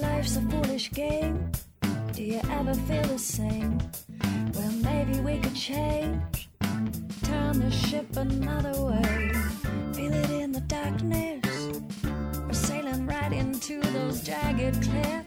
life's a foolish game, do you ever feel the same? Well, maybe we could change, turn the ship another way. Feel it in the darkness, we're sailing right into those jagged cliffs.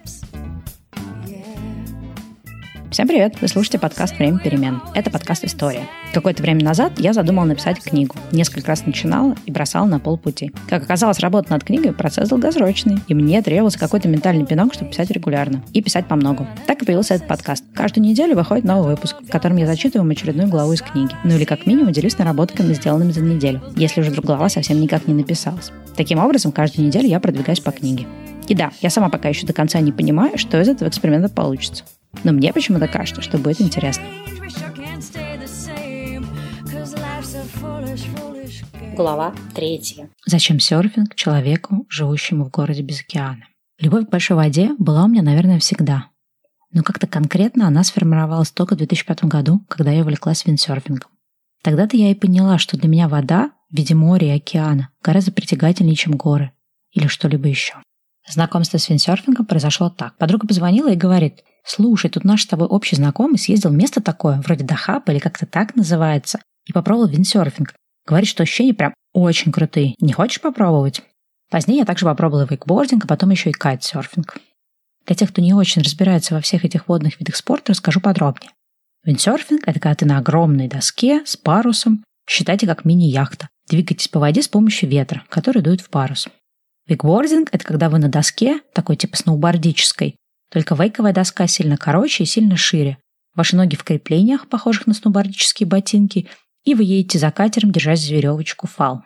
Всем привет! Вы слушаете подкаст «Время перемен». Это подкаст «История». Какое-то время назад я задумал написать книгу. Несколько раз начинал и бросал на полпути. Как оказалось, работа над книгой – процесс долгосрочный, и мне требовался какой-то ментальный пинок, чтобы писать регулярно. И писать по многу. Так и появился этот подкаст. Каждую неделю выходит новый выпуск, в котором я зачитываю очередную главу из книги. Ну или как минимум делюсь наработками, сделанными за неделю, если уже вдруг глава совсем никак не написалась. Таким образом, каждую неделю я продвигаюсь по книге. И да, я сама пока еще до конца не понимаю, что из этого эксперимента получится. Но мне почему-то кажется, что будет интересно. Глава третья. Зачем серфинг человеку, живущему в городе без океана? Любовь к большой воде была у меня, наверное, всегда. Но как-то конкретно она сформировалась только в 2005 году, когда я увлеклась виндсерфингом. Тогда-то я и поняла, что для меня вода в виде моря и океана гораздо притягательнее, чем горы или что-либо еще. Знакомство с виндсерфингом произошло так. Подруга позвонила и говорит, Слушай, тут наш с тобой общий знакомый съездил в место такое, вроде Дахаба или как-то так называется, и попробовал виндсерфинг. Говорит, что ощущения прям очень крутые. Не хочешь попробовать? Позднее я также попробовала вейкбординг, а потом еще и кайтсерфинг. Для тех, кто не очень разбирается во всех этих водных видах спорта, расскажу подробнее. Виндсерфинг – это когда ты на огромной доске с парусом, считайте как мини-яхта. Двигаетесь по воде с помощью ветра, который дует в парус. Вейкбординг – это когда вы на доске, такой типа сноубордической, только вейковая доска сильно короче и сильно шире. Ваши ноги в креплениях, похожих на сноубордические ботинки, и вы едете за катером, держась за веревочку фал.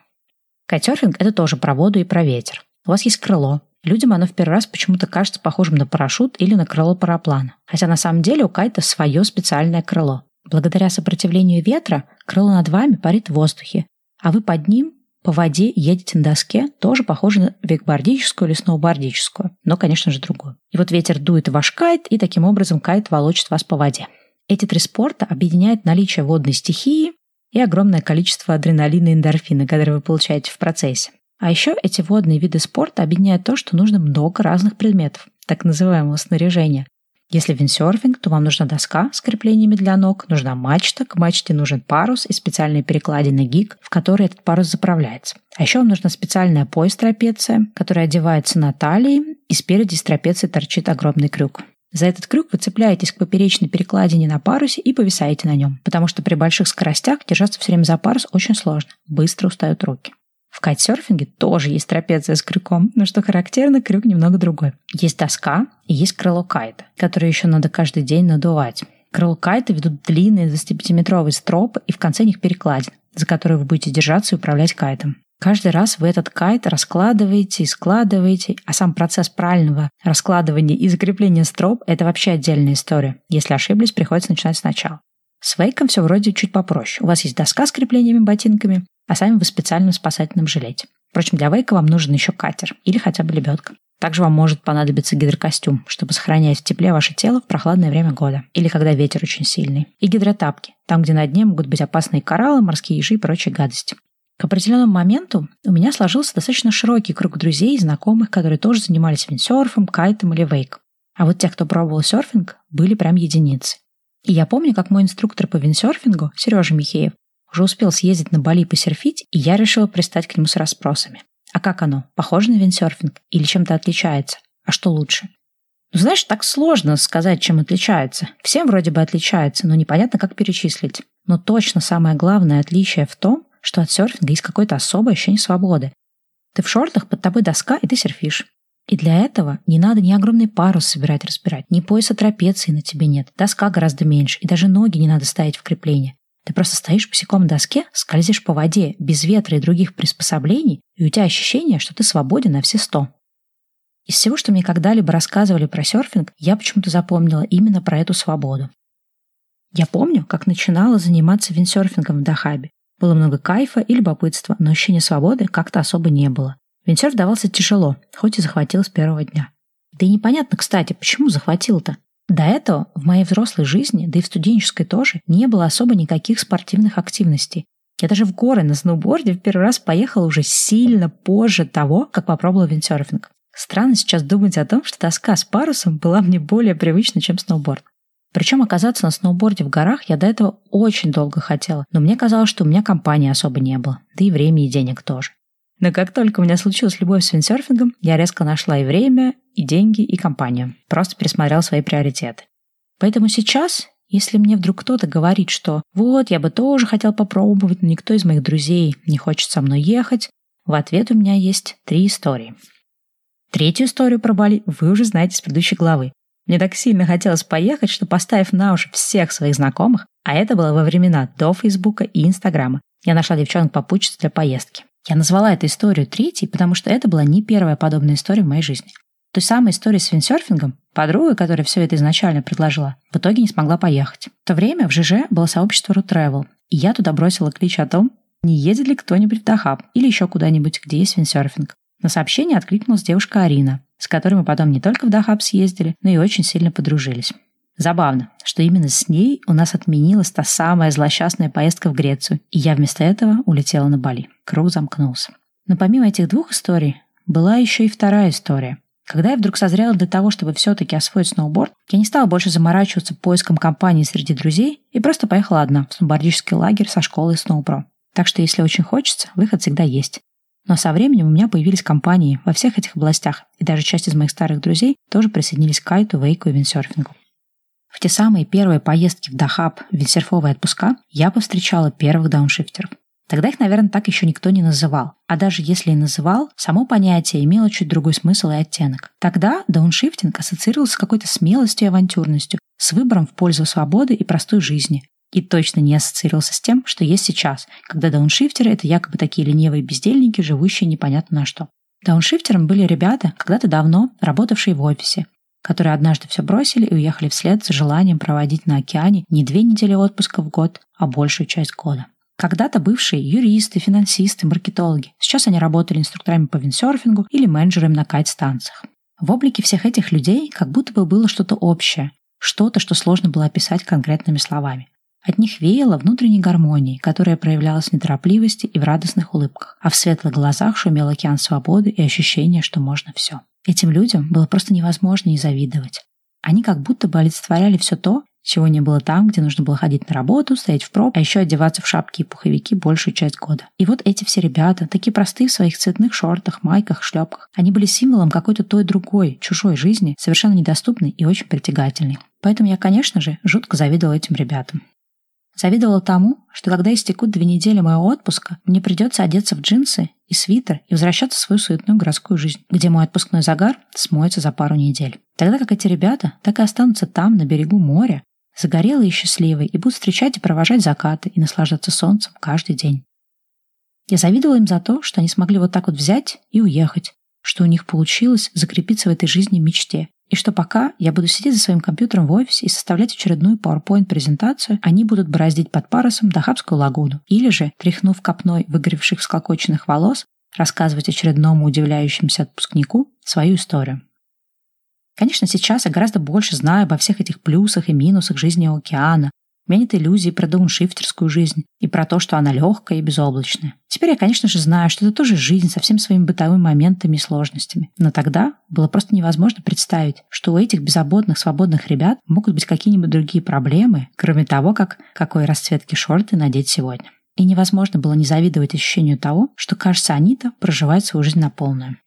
Кайтсерфинг – это тоже про воду и про ветер. У вас есть крыло. Людям оно в первый раз почему-то кажется похожим на парашют или на крыло параплана. Хотя на самом деле у кайта свое специальное крыло. Благодаря сопротивлению ветра крыло над вами парит в воздухе, а вы под ним по воде едете на доске, тоже похоже на векбордическую или сноубордическую, но, конечно же, другую. И вот ветер дует ваш кайт, и таким образом кайт волочит вас по воде. Эти три спорта объединяют наличие водной стихии и огромное количество адреналина и эндорфина, которые вы получаете в процессе. А еще эти водные виды спорта объединяют то, что нужно много разных предметов, так называемого снаряжения, если виндсерфинг, то вам нужна доска с креплениями для ног, нужна мачта, к мачте нужен парус и специальные перекладины гик, в которые этот парус заправляется. А еще вам нужна специальная пояс трапеция, которая одевается на талии, и спереди из трапеции торчит огромный крюк. За этот крюк вы цепляетесь к поперечной перекладине на парусе и повисаете на нем, потому что при больших скоростях держаться все время за парус очень сложно, быстро устают руки. В кайтсерфинге тоже есть трапеция с крюком, но что характерно, крюк немного другой. Есть доска и есть крыло кайта, которое еще надо каждый день надувать. Крыло кайта ведут длинные 25-метровые стропы и в конце них перекладин, за которые вы будете держаться и управлять кайтом. Каждый раз вы этот кайт раскладываете и складываете, а сам процесс правильного раскладывания и закрепления строп – это вообще отдельная история. Если ошиблись, приходится начинать сначала. С вейком все вроде чуть попроще. У вас есть доска с креплениями ботинками, а сами вы в специальном спасательном жилете. Впрочем, для вейка вам нужен еще катер или хотя бы лебедка. Также вам может понадобиться гидрокостюм, чтобы сохранять в тепле ваше тело в прохладное время года или когда ветер очень сильный. И гидротапки, там, где на дне могут быть опасные кораллы, морские ежи и прочие гадости. К определенному моменту у меня сложился достаточно широкий круг друзей и знакомых, которые тоже занимались виндсерфом, кайтом или вейком. А вот тех, кто пробовал серфинг, были прям единицы. И я помню, как мой инструктор по виндсерфингу, Сережа Михеев, уже успел съездить на Бали посерфить, и я решила пристать к нему с расспросами. А как оно? Похоже на виндсерфинг? Или чем-то отличается? А что лучше? Ну, знаешь, так сложно сказать, чем отличается. Всем вроде бы отличается, но непонятно, как перечислить. Но точно самое главное отличие в том, что от серфинга есть какое-то особое ощущение свободы. Ты в шортах, под тобой доска, и ты серфишь. И для этого не надо ни огромный парус собирать разбирать, ни пояса трапеции на тебе нет, доска гораздо меньше, и даже ноги не надо ставить в крепление. Ты просто стоишь босиком на доске, скользишь по воде без ветра и других приспособлений, и у тебя ощущение, что ты свободен на все сто. Из всего, что мне когда-либо рассказывали про серфинг, я почему-то запомнила именно про эту свободу. Я помню, как начинала заниматься виндсерфингом в Дахабе. Было много кайфа и любопытства, но ощущения свободы как-то особо не было. Виндсерф давался тяжело, хоть и захватил с первого дня. Да и непонятно, кстати, почему захватил-то. До этого в моей взрослой жизни, да и в студенческой тоже, не было особо никаких спортивных активностей. Я даже в горы на сноуборде в первый раз поехала уже сильно позже того, как попробовала виндсерфинг. Странно сейчас думать о том, что тоска с парусом была мне более привычна, чем сноуборд. Причем оказаться на сноуборде в горах я до этого очень долго хотела, но мне казалось, что у меня компании особо не было, да и времени и денег тоже. Но как только у меня случилась любовь с виндсерфингом, я резко нашла и время, и деньги, и компанию. Просто пересмотрела свои приоритеты. Поэтому сейчас, если мне вдруг кто-то говорит, что «вот, я бы тоже хотел попробовать, но никто из моих друзей не хочет со мной ехать», в ответ у меня есть три истории. Третью историю про Бали вы уже знаете с предыдущей главы. Мне так сильно хотелось поехать, что, поставив на уши всех своих знакомых, а это было во времена до Фейсбука и Инстаграма, я нашла девчонок-попутчиц для поездки. Я назвала эту историю третьей, потому что это была не первая подобная история в моей жизни. Той самой истории с виндсерфингом подруга, которая все это изначально предложила, в итоге не смогла поехать. В то время в ЖЖ было сообщество Ru Travel, и я туда бросила клич о том, не едет ли кто-нибудь в Дахаб или еще куда-нибудь, где есть виндсерфинг. На сообщение откликнулась девушка Арина, с которой мы потом не только в Дахаб съездили, но и очень сильно подружились. Забавно, что именно с ней у нас отменилась та самая злосчастная поездка в Грецию, и я вместо этого улетела на Бали. Круг замкнулся. Но помимо этих двух историй, была еще и вторая история. Когда я вдруг созрела для того, чтобы все-таки освоить сноуборд, я не стала больше заморачиваться поиском компании среди друзей и просто поехала одна в сноубордический лагерь со школы Сноупро. Так что если очень хочется, выход всегда есть. Но со временем у меня появились компании во всех этих областях, и даже часть из моих старых друзей тоже присоединились к кайту, вейку и виндсерфингу. В те самые первые поездки в Дахаб, виндсерфовые отпуска, я повстречала первых дауншифтеров. Тогда их, наверное, так еще никто не называл. А даже если и называл, само понятие имело чуть другой смысл и оттенок. Тогда дауншифтинг ассоциировался с какой-то смелостью и авантюрностью, с выбором в пользу свободы и простой жизни, и точно не ассоциировался с тем, что есть сейчас, когда дауншифтеры — это якобы такие ленивые бездельники, живущие непонятно на что. Дауншифтером были ребята, когда-то давно работавшие в офисе, которые однажды все бросили и уехали вслед за желанием проводить на океане не две недели отпуска в год, а большую часть года. Когда-то бывшие юристы, финансисты, маркетологи. Сейчас они работали инструкторами по виндсерфингу или менеджерами на кайт-станциях. В облике всех этих людей как будто бы было что-то общее, что-то, что сложно было описать конкретными словами. От них веяло внутренней гармонией, которая проявлялась в неторопливости и в радостных улыбках, а в светлых глазах шумел океан свободы и ощущение, что можно все. Этим людям было просто невозможно не завидовать. Они как будто бы олицетворяли все то, чего не было там, где нужно было ходить на работу, стоять в проб, а еще одеваться в шапки и пуховики большую часть года. И вот эти все ребята, такие простые в своих цветных шортах, майках, шлепках, они были символом какой-то той другой, чужой жизни, совершенно недоступной и очень притягательной. Поэтому я, конечно же, жутко завидовала этим ребятам. Завидовала тому, что когда истекут две недели моего отпуска, мне придется одеться в джинсы и свитер и возвращаться в свою суетную городскую жизнь, где мой отпускной загар смоется за пару недель. Тогда как эти ребята так и останутся там, на берегу моря, загорелые и счастливые, и будут встречать и провожать закаты и наслаждаться солнцем каждый день. Я завидовала им за то, что они смогли вот так вот взять и уехать, что у них получилось закрепиться в этой жизни мечте, и что пока я буду сидеть за своим компьютером в офисе и составлять очередную PowerPoint-презентацию, они будут бороздить под парусом Дахабскую лагуну. Или же, тряхнув копной выгоревших склокоченных волос, рассказывать очередному удивляющемуся отпускнику свою историю. Конечно, сейчас я гораздо больше знаю обо всех этих плюсах и минусах жизни океана, у меня нет иллюзий про дауншифтерскую жизнь и про то, что она легкая и безоблачная. Теперь я, конечно же, знаю, что это тоже жизнь со всеми своими бытовыми моментами и сложностями. Но тогда было просто невозможно представить, что у этих беззаботных, свободных ребят могут быть какие-нибудь другие проблемы, кроме того, как какой расцветки шорты надеть сегодня. И невозможно было не завидовать ощущению того, что, кажется, Анита проживает свою жизнь на полную.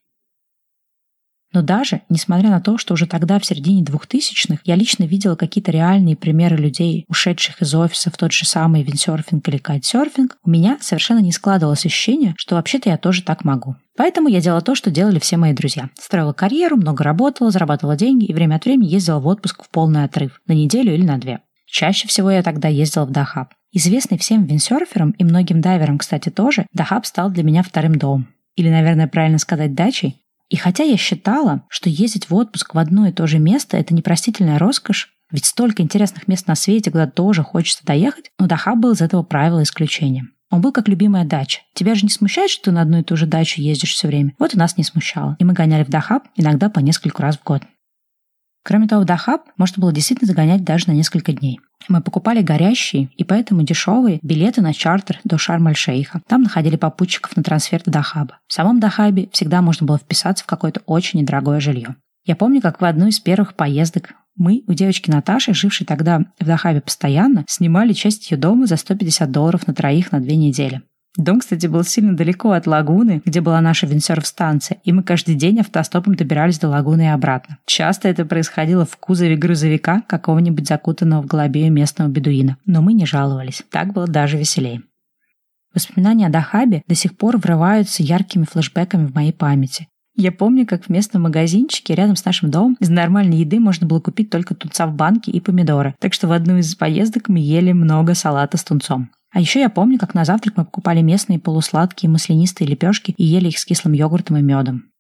Но даже, несмотря на то, что уже тогда, в середине двухтысячных, я лично видела какие-то реальные примеры людей, ушедших из офиса в тот же самый виндсерфинг или кайтсерфинг, у меня совершенно не складывалось ощущение, что вообще-то я тоже так могу. Поэтому я делала то, что делали все мои друзья. Строила карьеру, много работала, зарабатывала деньги и время от времени ездила в отпуск в полный отрыв, на неделю или на две. Чаще всего я тогда ездила в Дахаб. Известный всем виндсерферам и многим дайверам, кстати, тоже, Дахаб стал для меня вторым домом. Или, наверное, правильно сказать, дачей, и хотя я считала, что ездить в отпуск в одно и то же место – это непростительная роскошь, ведь столько интересных мест на свете, куда тоже хочется доехать, но Дахаб был из этого правила исключением. Он был как любимая дача. Тебя же не смущает, что ты на одну и ту же дачу ездишь все время? Вот и нас не смущало. И мы гоняли в Дахаб иногда по нескольку раз в год. Кроме того, в Дахаб можно было действительно загонять даже на несколько дней. Мы покупали горящие и поэтому дешевые билеты на чартер до Шарм-аль-Шейха. Там находили попутчиков на трансфер до Дахаба. В самом Дахабе всегда можно было вписаться в какое-то очень недорогое жилье. Я помню, как в одну из первых поездок мы у девочки Наташи, жившей тогда в Дахабе постоянно, снимали часть ее дома за 150 долларов на троих на две недели. Дом, кстати, был сильно далеко от лагуны, где была наша виндсерф-станция, и мы каждый день автостопом добирались до лагуны и обратно. Часто это происходило в кузове грузовика какого-нибудь закутанного в голубею местного бедуина, но мы не жаловались. Так было даже веселее. Воспоминания о Дахабе до сих пор врываются яркими флешбеками в моей памяти. Я помню, как в местном магазинчике рядом с нашим домом из нормальной еды можно было купить только тунца в банке и помидоры. Так что в одну из поездок мы ели много салата с тунцом. А еще я помню, как на завтрак мы покупали местные полусладкие маслянистые лепешки и ели их с кислым йогуртом и медом.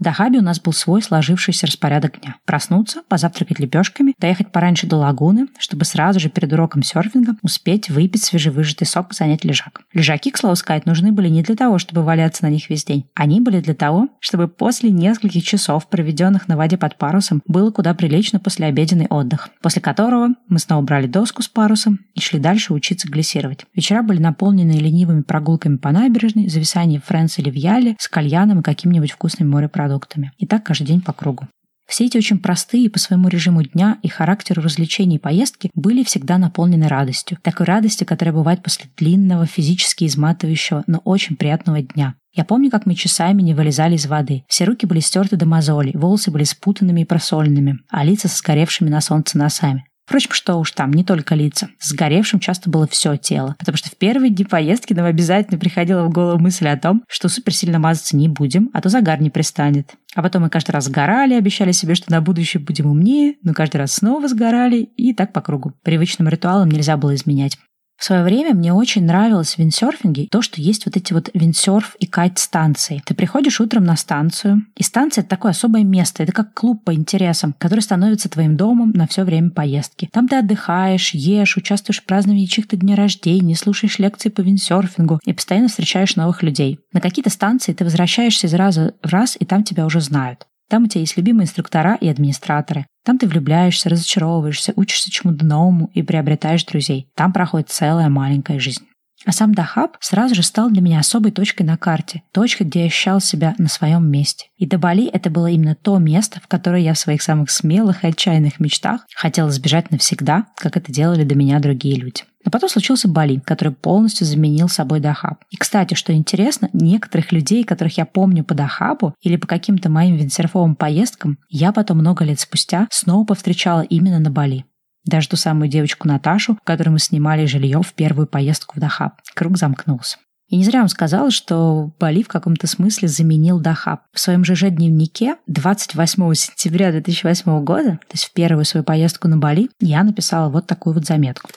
В Дахабе у нас был свой сложившийся распорядок дня. Проснуться, позавтракать лепешками, доехать пораньше до лагуны, чтобы сразу же перед уроком серфинга успеть выпить свежевыжатый сок, занять лежак. Лежаки, к слову сказать, нужны были не для того, чтобы валяться на них весь день. Они были для того, чтобы после нескольких часов, проведенных на воде под парусом, было куда прилично после обеденный отдых, после которого мы снова брали доску с парусом и шли дальше учиться глиссировать. Вечера были наполнены ленивыми прогулками по набережной, зависанием Фрэнс или в Яле, с кальяном и каким-нибудь вкусным морепродуктом продуктами. И так каждый день по кругу. Все эти очень простые по своему режиму дня и характеру развлечений и поездки были всегда наполнены радостью. Такой радостью, которая бывает после длинного, физически изматывающего, но очень приятного дня. Я помню, как мы часами не вылезали из воды. Все руки были стерты до мозолей, волосы были спутанными и просоленными, а лица со сгоревшими на солнце носами. Впрочем, что уж там, не только лица. Сгоревшим часто было все тело, потому что в первые дни поездки нам обязательно приходила в голову мысль о том, что суперсильно мазаться не будем, а то загар не пристанет. А потом мы каждый раз сгорали, обещали себе, что на будущее будем умнее, но каждый раз снова сгорали, и так по кругу. Привычным ритуалам нельзя было изменять. В свое время мне очень нравилось в виндсерфинге то, что есть вот эти вот виндсерф и кайт-станции. Ты приходишь утром на станцию, и станция — это такое особое место, это как клуб по интересам, который становится твоим домом на все время поездки. Там ты отдыхаешь, ешь, участвуешь в праздновании чьих-то дней рождения, слушаешь лекции по виндсерфингу и постоянно встречаешь новых людей. На какие-то станции ты возвращаешься из раза в раз, и там тебя уже знают. Там у тебя есть любимые инструктора и администраторы. Там ты влюбляешься, разочаровываешься, учишься чему-то новому и приобретаешь друзей. Там проходит целая маленькая жизнь. А сам Дахаб сразу же стал для меня особой точкой на карте, точкой, где я ощущал себя на своем месте. И до Бали это было именно то место, в которое я в своих самых смелых и отчаянных мечтах хотела сбежать навсегда, как это делали до меня другие люди. Но потом случился Бали, который полностью заменил собой Дахаб. И, кстати, что интересно, некоторых людей, которых я помню по Дахабу или по каким-то моим виндсерфовым поездкам, я потом много лет спустя снова повстречала именно на Бали. Даже ту самую девочку Наташу, которой мы снимали жилье в первую поездку в Дахаб. Круг замкнулся. И не зря он сказал, что Бали в каком-то смысле заменил Дахаб. В своем же дневнике 28 сентября 2008 года, то есть в первую свою поездку на Бали, я написала вот такую вот заметку.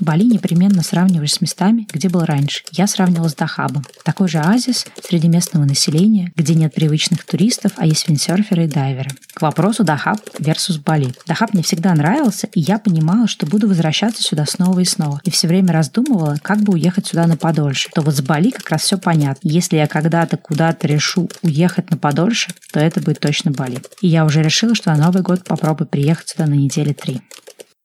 Бали непременно сравниваешь с местами, где был раньше. Я сравнивала с Дахабом. Такой же оазис среди местного населения, где нет привычных туристов, а есть виндсерферы и дайверы. К вопросу Дахаб versus Бали. Дахаб мне всегда нравился, и я понимала, что буду возвращаться сюда снова и снова. И все время раздумывала, как бы уехать сюда на подольше. То вот с Бали как раз все понятно. Если я когда-то куда-то решу уехать на подольше, то это будет точно Бали. И я уже решила, что на Новый год попробую приехать сюда на недели три.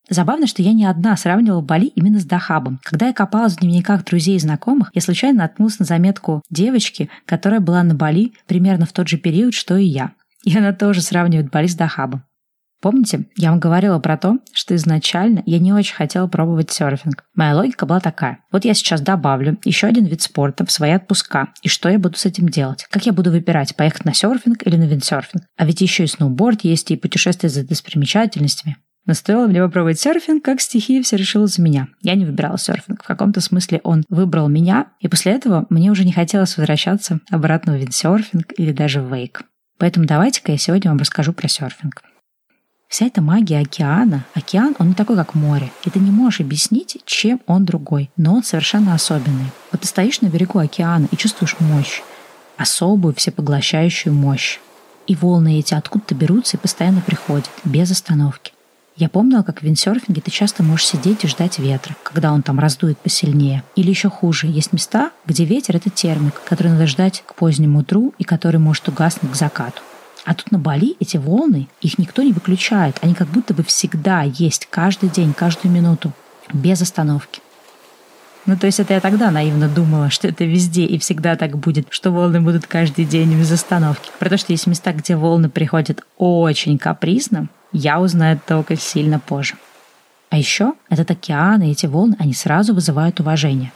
Забавно, что я не одна сравнивала Бали именно с Дахабом. Когда я копалась в дневниках друзей и знакомых, я случайно наткнулась на заметку девочки, которая была на Бали примерно в тот же период, что и я. И она тоже сравнивает Бали с Дахабом. Помните, я вам говорила про то, что изначально я не очень хотела пробовать серфинг. Моя логика была такая. Вот я сейчас добавлю еще один вид спорта в свои отпуска. И что я буду с этим делать? Как я буду выбирать, поехать на серфинг или на виндсерфинг? А ведь еще и сноуборд есть, и путешествия за достопримечательностями. Но стоило мне попробовать серфинг, как стихия все решила за меня. Я не выбирала серфинг. В каком-то смысле он выбрал меня, и после этого мне уже не хотелось возвращаться обратно в виндсерфинг или даже в вейк. Поэтому давайте-ка я сегодня вам расскажу про серфинг. Вся эта магия океана, океан, он не такой, как море. И ты не можешь объяснить, чем он другой, но он совершенно особенный. Вот ты стоишь на берегу океана и чувствуешь мощь, особую всепоглощающую мощь. И волны эти откуда-то берутся и постоянно приходят, без остановки. Я помнила, как в виндсерфинге ты часто можешь сидеть и ждать ветра, когда он там раздует посильнее. Или еще хуже, есть места, где ветер — это термик, который надо ждать к позднему утру и который может угаснуть к закату. А тут на Бали эти волны, их никто не выключает. Они как будто бы всегда есть, каждый день, каждую минуту, без остановки. Ну, то есть это я тогда наивно думала, что это везде и всегда так будет, что волны будут каждый день без остановки. Про то, что есть места, где волны приходят очень капризно, я узнаю только сильно позже. А еще этот океан и эти волны, они сразу вызывают уважение.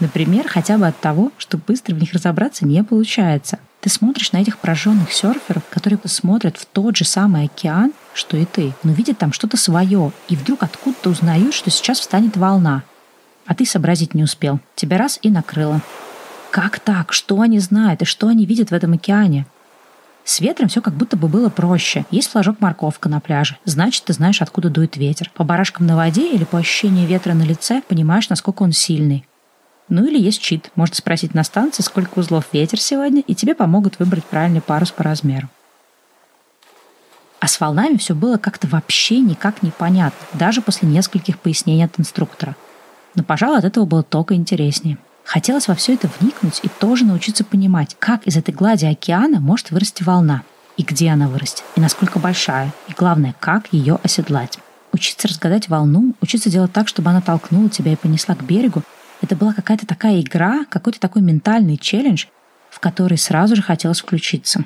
Например, хотя бы от того, что быстро в них разобраться не получается. Ты смотришь на этих прожженных серферов, которые посмотрят в тот же самый океан, что и ты, но видят там что-то свое, и вдруг откуда-то узнают, что сейчас встанет волна. А ты сообразить не успел. Тебя раз и накрыло. Как так? Что они знают и что они видят в этом океане? С ветром все как будто бы было проще. Есть флажок морковка на пляже. Значит, ты знаешь, откуда дует ветер. По барашкам на воде или по ощущению ветра на лице понимаешь, насколько он сильный. Ну или есть чит. Можно спросить на станции, сколько узлов ветер сегодня, и тебе помогут выбрать правильный парус по размеру. А с волнами все было как-то вообще никак непонятно, даже после нескольких пояснений от инструктора. Но, пожалуй, от этого было только интереснее. Хотелось во все это вникнуть и тоже научиться понимать, как из этой глади океана может вырасти волна, и где она вырастет, и насколько большая, и главное, как ее оседлать. Учиться разгадать волну, учиться делать так, чтобы она толкнула тебя и понесла к берегу, это была какая-то такая игра, какой-то такой ментальный челлендж, в который сразу же хотелось включиться.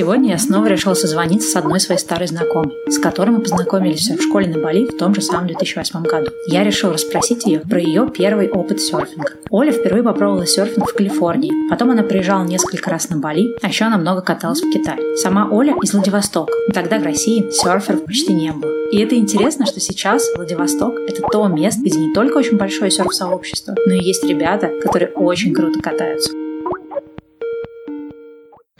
Сегодня я снова решил созвониться с одной своей старой знакомой, с которой мы познакомились в школе на Бали в том же самом 2008 году. Я решил расспросить ее про ее первый опыт серфинга. Оля впервые попробовала серфинг в Калифорнии, потом она приезжала несколько раз на Бали, а еще она много каталась в Китае. Сама Оля из Владивостока. Тогда в России серферов почти не было. И это интересно, что сейчас Владивосток — это то место, где не только очень большое серф-сообщество, но и есть ребята, которые очень круто катаются.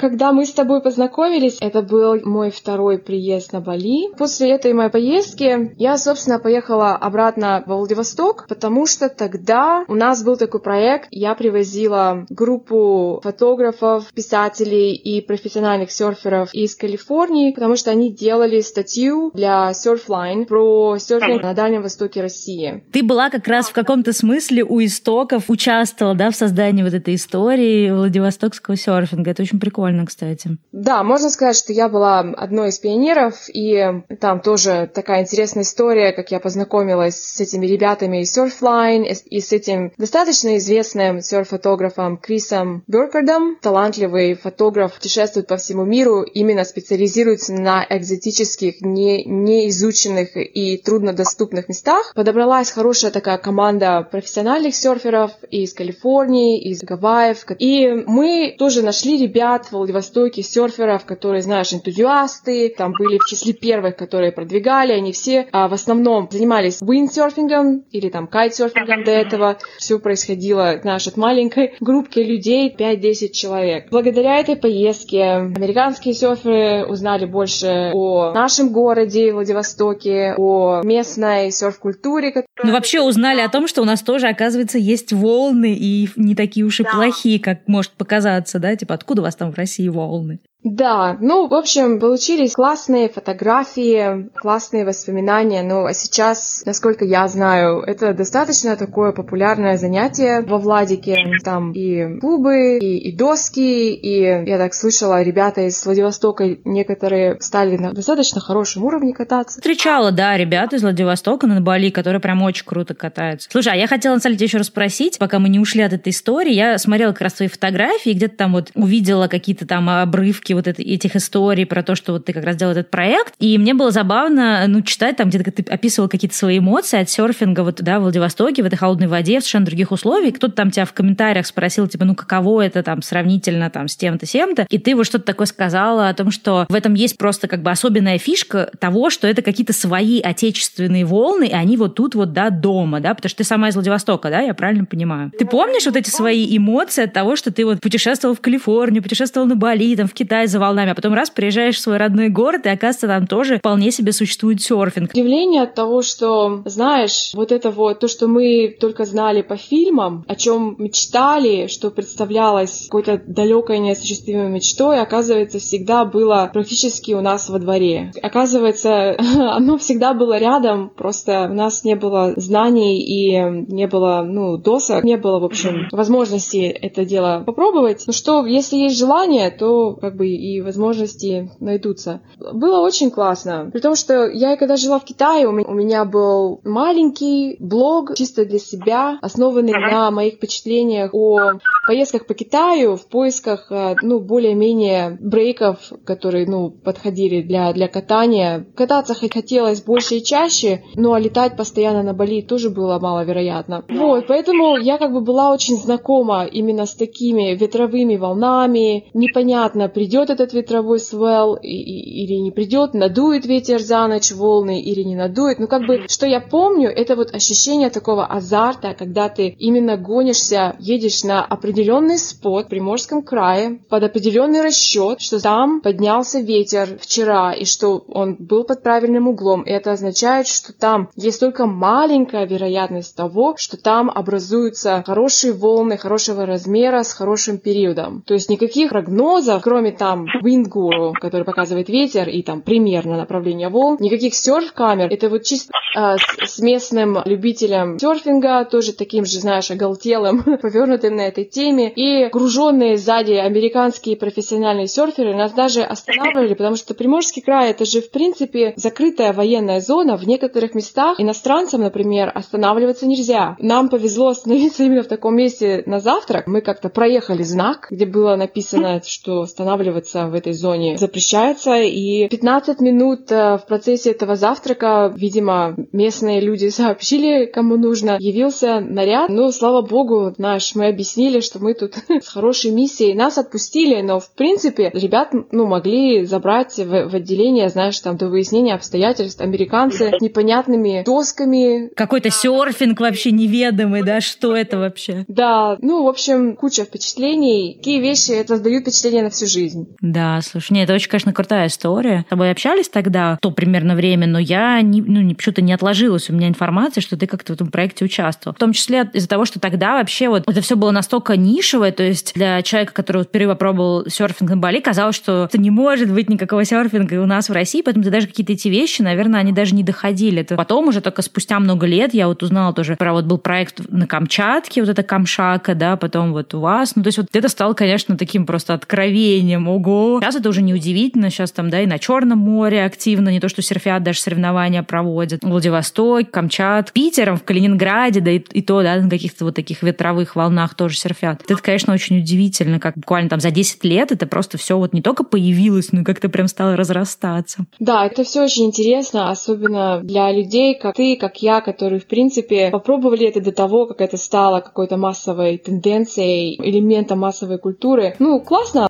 Когда мы с тобой познакомились, это был мой второй приезд на Бали. После этой моей поездки я, собственно, поехала обратно в Владивосток, потому что тогда у нас был такой проект. Я привозила группу фотографов, писателей и профессиональных серферов из Калифорнии, потому что они делали статью для Surfline про серфинг на Дальнем Востоке России. Ты была как раз в каком-то смысле у истоков, участвовала да, в создании вот этой истории Владивостокского серфинга. Это очень прикольно прикольно, кстати. Да, можно сказать, что я была одной из пионеров, и там тоже такая интересная история, как я познакомилась с этими ребятами из Surfline и с этим достаточно известным серф-фотографом Крисом Бёркардом. Талантливый фотограф путешествует по всему миру, именно специализируется на экзотических, не, неизученных и труднодоступных местах. Подобралась хорошая такая команда профессиональных серферов из Калифорнии, из Гавайев. И мы тоже нашли ребят в Владивостоке серферов, которые, знаешь, энтузиасты, там были в числе первых, которые продвигали, они все а, в основном занимались виндсерфингом или там кайтсерфингом до этого. Все происходило, знаешь, от маленькой группки людей, 5-10 человек. Благодаря этой поездке американские серферы узнали больше о нашем городе Владивостоке, о местной серф-культуре. Которая... Ну, вообще узнали о том, что у нас тоже, оказывается, есть волны и не такие уж и да. плохие, как может показаться, да? Типа, откуда у вас там в России волны. Да, ну, в общем, получились классные фотографии, классные воспоминания. Ну, а сейчас, насколько я знаю, это достаточно такое популярное занятие во Владике. Там и клубы, и, и доски, и я так слышала, ребята из Владивостока некоторые стали на достаточно хорошем уровне кататься. Встречала, да, ребята из Владивостока на Бали, которые прям очень круто катаются. Слушай, а я хотела, на самом деле, еще раз спросить, пока мы не ушли от этой истории, я смотрела как раз твои фотографии, где-то там вот увидела какие-то там обрывки обрывки вот это, этих историй про то, что вот ты как раз делал этот проект. И мне было забавно, ну, читать там, где ты описывал какие-то свои эмоции от серфинга вот, да, в Владивостоке, в этой холодной воде, в совершенно других условиях. Кто-то там тебя в комментариях спросил, типа, ну, каково это там сравнительно там с тем-то, тем-то. И ты вот что-то такое сказала о том, что в этом есть просто как бы особенная фишка того, что это какие-то свои отечественные волны, и они вот тут вот, да, дома, да, потому что ты сама из Владивостока, да, я правильно понимаю? Ты помнишь вот эти свои эмоции от того, что ты вот путешествовал в Калифорнию, путешествовал на Бали, там, в Китае, за волнами, а потом раз приезжаешь в свой родной город, и оказывается, там тоже вполне себе существует серфинг. Удивление от того, что, знаешь, вот это вот, то, что мы только знали по фильмам, о чем мечтали, что представлялось какой-то далекой неосуществимой мечтой, оказывается, всегда было практически у нас во дворе. Оказывается, оно всегда было рядом, просто у нас не было знаний и не было, ну, досок, не было, в общем, возможности это дело попробовать. Ну что, если есть желание, то как бы и возможности найдутся. Было очень классно. При том, что я когда жила в Китае, у меня был маленький блог чисто для себя, основанный на моих впечатлениях о поездках по Китаю в поисках, э, ну, более-менее брейков, которые, ну, подходили для, для катания. Кататься хотелось больше и чаще, а летать постоянно на Бали тоже было маловероятно. Вот, поэтому я как бы была очень знакома именно с такими ветровыми волнами. Непонятно, придет этот ветровой свел или не придет, надует ветер за ночь волны или не надует. Ну, как бы, что я помню, это вот ощущение такого азарта, когда ты именно гонишься, едешь на определенный спот в Приморском крае под определенный расчет, что там поднялся ветер вчера и что он был под правильным углом. И это означает, что там есть только маленькая вероятность того, что там образуются хорошие волны хорошего размера с хорошим периодом. То есть никаких прогнозов, кроме там Wind Guru, который показывает ветер и там примерно направление волн, никаких серф-камер. Это вот чисто э, с, с местным любителем серфинга, тоже таким же, знаешь, оголтелым, повернутым на этой теме. И груженные сзади американские профессиональные серферы нас даже останавливали, потому что Приморский край это же в принципе закрытая военная зона. В некоторых местах иностранцам, например, останавливаться нельзя. Нам повезло остановиться именно в таком месте на завтрак. Мы как-то проехали знак, где было написано, что останавливаться в этой зоне запрещается. И 15 минут э, в процессе этого завтрака, видимо, местные люди сообщили, кому нужно, явился наряд. Ну, слава богу, наш, мы объяснили, что мы тут с хорошей миссией. Нас отпустили, но, в принципе, ребят, ну, могли забрать в, в отделение, знаешь, там, до выяснения обстоятельств. Американцы непонятными досками. Какой-то серфинг вообще неведомый, да, что это вообще? Да, ну, в общем, куча впечатлений. Такие вещи создают впечатление на всю жизнь. Да, слушай, нет, это очень, конечно, крутая история. С тобой общались тогда, то примерно время, но я не, ну, почему-то не отложилась у меня информация, что ты как-то в этом проекте участвовал. В том числе из-за того, что тогда вообще вот это все было настолько нишевое, то есть для человека, который вот впервые попробовал серфинг на Бали, казалось, что это не может быть никакого серфинга у нас в России, поэтому ты даже какие-то эти вещи, наверное, они даже не доходили. Это потом уже только спустя много лет я вот узнала тоже про вот был проект на Камчатке, вот это Камшака, да, потом вот у вас. Ну, то есть вот это стало, конечно, таким просто откровением. Ого! Сейчас это уже не удивительно. Сейчас там, да, и на Черном море активно, не то, что серфят даже соревнования проводят. Владивосток, Камчат, Питером, в Калининграде, да, и, и то, да, на каких-то вот таких ветровых волнах тоже серфят. Это, конечно, очень удивительно, как буквально там за 10 лет это просто все вот не только появилось, но и как-то прям стало разрастаться. Да, это все очень интересно, особенно для людей, как ты, как я, которые, в принципе, попробовали это до того, как это стало какой-то массовой тенденцией, элементом массовой культуры. Ну, классно.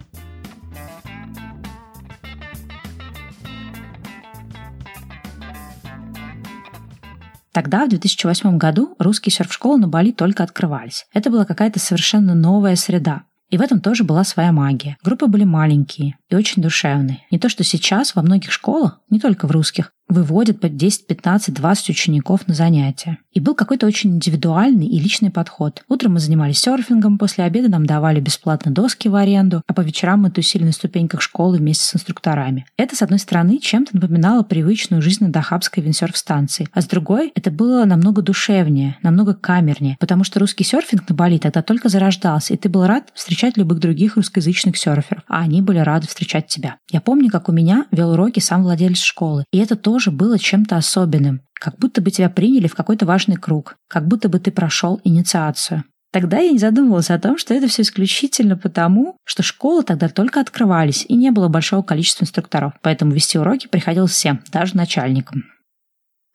Тогда, в 2008 году, русские серф-школы на Бали только открывались. Это была какая-то совершенно новая среда. И в этом тоже была своя магия. Группы были маленькие и очень душевные. Не то, что сейчас во многих школах, не только в русских, выводят по 10, 15, 20 учеников на занятия. И был какой-то очень индивидуальный и личный подход. Утром мы занимались серфингом, после обеда нам давали бесплатно доски в аренду, а по вечерам мы тусили на ступеньках школы вместе с инструкторами. Это, с одной стороны, чем-то напоминало привычную жизнь на Дахабской виндсерф-станции, а с другой, это было намного душевнее, намного камернее, потому что русский серфинг на Бали тогда только зарождался, и ты был рад встречать любых других русскоязычных серферов, а они были рады встречать тебя. Я помню, как у меня вел уроки сам владелец школы, и это тоже было чем-то особенным, как будто бы тебя приняли в какой-то важный круг, как будто бы ты прошел инициацию. Тогда я не задумывалась о том, что это все исключительно потому, что школы тогда только открывались и не было большого количества инструкторов, поэтому вести уроки приходилось всем, даже начальникам.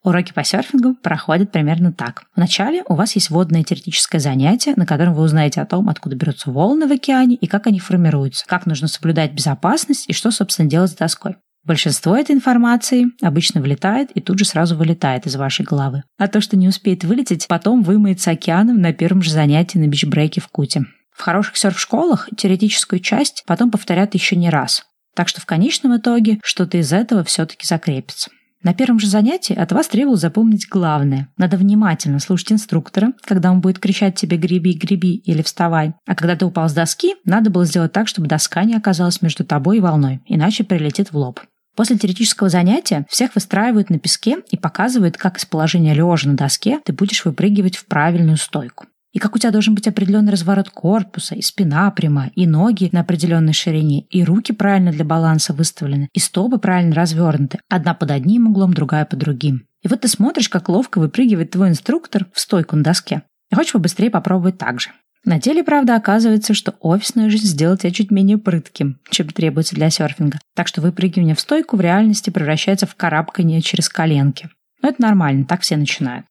Уроки по серфингу проходят примерно так. Вначале у вас есть водное теоретическое занятие, на котором вы узнаете о том, откуда берутся волны в океане и как они формируются, как нужно соблюдать безопасность и что, собственно, делать с доской. Большинство этой информации обычно вылетает и тут же сразу вылетает из вашей головы. А то, что не успеет вылететь, потом вымоется океаном на первом же занятии на бичбрейке в Куте. В хороших серф-школах теоретическую часть потом повторят еще не раз. Так что в конечном итоге что-то из этого все-таки закрепится. На первом же занятии от вас требовал запомнить главное. Надо внимательно слушать инструктора, когда он будет кричать тебе «греби, греби» или «вставай». А когда ты упал с доски, надо было сделать так, чтобы доска не оказалась между тобой и волной, иначе прилетит в лоб. После теоретического занятия всех выстраивают на песке и показывают, как из положения лежа на доске ты будешь выпрыгивать в правильную стойку и как у тебя должен быть определенный разворот корпуса, и спина пряма, и ноги на определенной ширине, и руки правильно для баланса выставлены, и стопы правильно развернуты, одна под одним углом, другая под другим. И вот ты смотришь, как ловко выпрыгивает твой инструктор в стойку на доске. И хочешь побыстрее попробовать так же. На деле, правда, оказывается, что офисная жизнь сделает тебя чуть менее прытким, чем требуется для серфинга. Так что выпрыгивание в стойку в реальности превращается в карабкание через коленки. Но это нормально, так все начинают.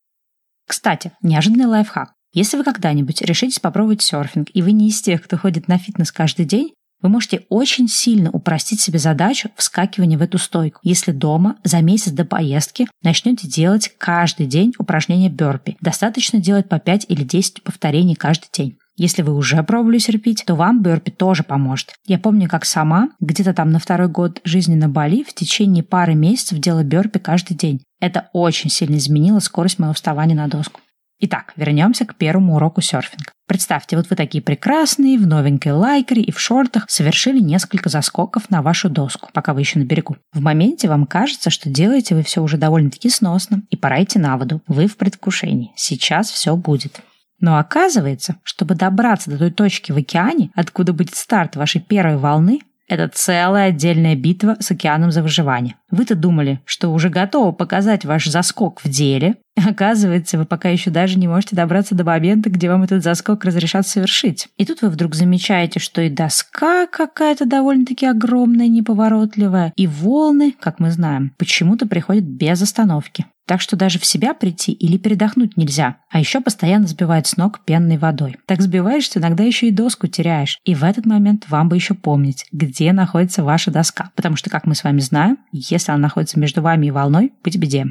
Кстати, неожиданный лайфхак. Если вы когда-нибудь решитесь попробовать серфинг, и вы не из тех, кто ходит на фитнес каждый день, вы можете очень сильно упростить себе задачу вскакивания в эту стойку, если дома за месяц до поездки начнете делать каждый день упражнения бёрпи. Достаточно делать по 5 или 10 повторений каждый день. Если вы уже пробовали серпить, то вам бёрпи тоже поможет. Я помню, как сама, где-то там на второй год жизни на Бали, в течение пары месяцев делала бёрпи каждый день. Это очень сильно изменило скорость моего вставания на доску. Итак, вернемся к первому уроку серфинга. Представьте, вот вы такие прекрасные, в новенькой лайкере и в шортах совершили несколько заскоков на вашу доску, пока вы еще на берегу. В моменте вам кажется, что делаете вы все уже довольно-таки сносно, и пора идти на воду. Вы в предвкушении. Сейчас все будет. Но оказывается, чтобы добраться до той точки в океане, откуда будет старт вашей первой волны, это целая отдельная битва с океаном за выживание. Вы-то думали, что уже готовы показать ваш заскок в деле, Оказывается, вы пока еще даже не можете добраться до момента, где вам этот заскок разрешат совершить. И тут вы вдруг замечаете, что и доска какая-то довольно-таки огромная, неповоротливая, и волны, как мы знаем, почему-то приходят без остановки. Так что даже в себя прийти или передохнуть нельзя. А еще постоянно сбивает с ног пенной водой. Так сбиваешься, иногда еще и доску теряешь. И в этот момент вам бы еще помнить, где находится ваша доска. Потому что, как мы с вами знаем, если она находится между вами и волной, быть беде.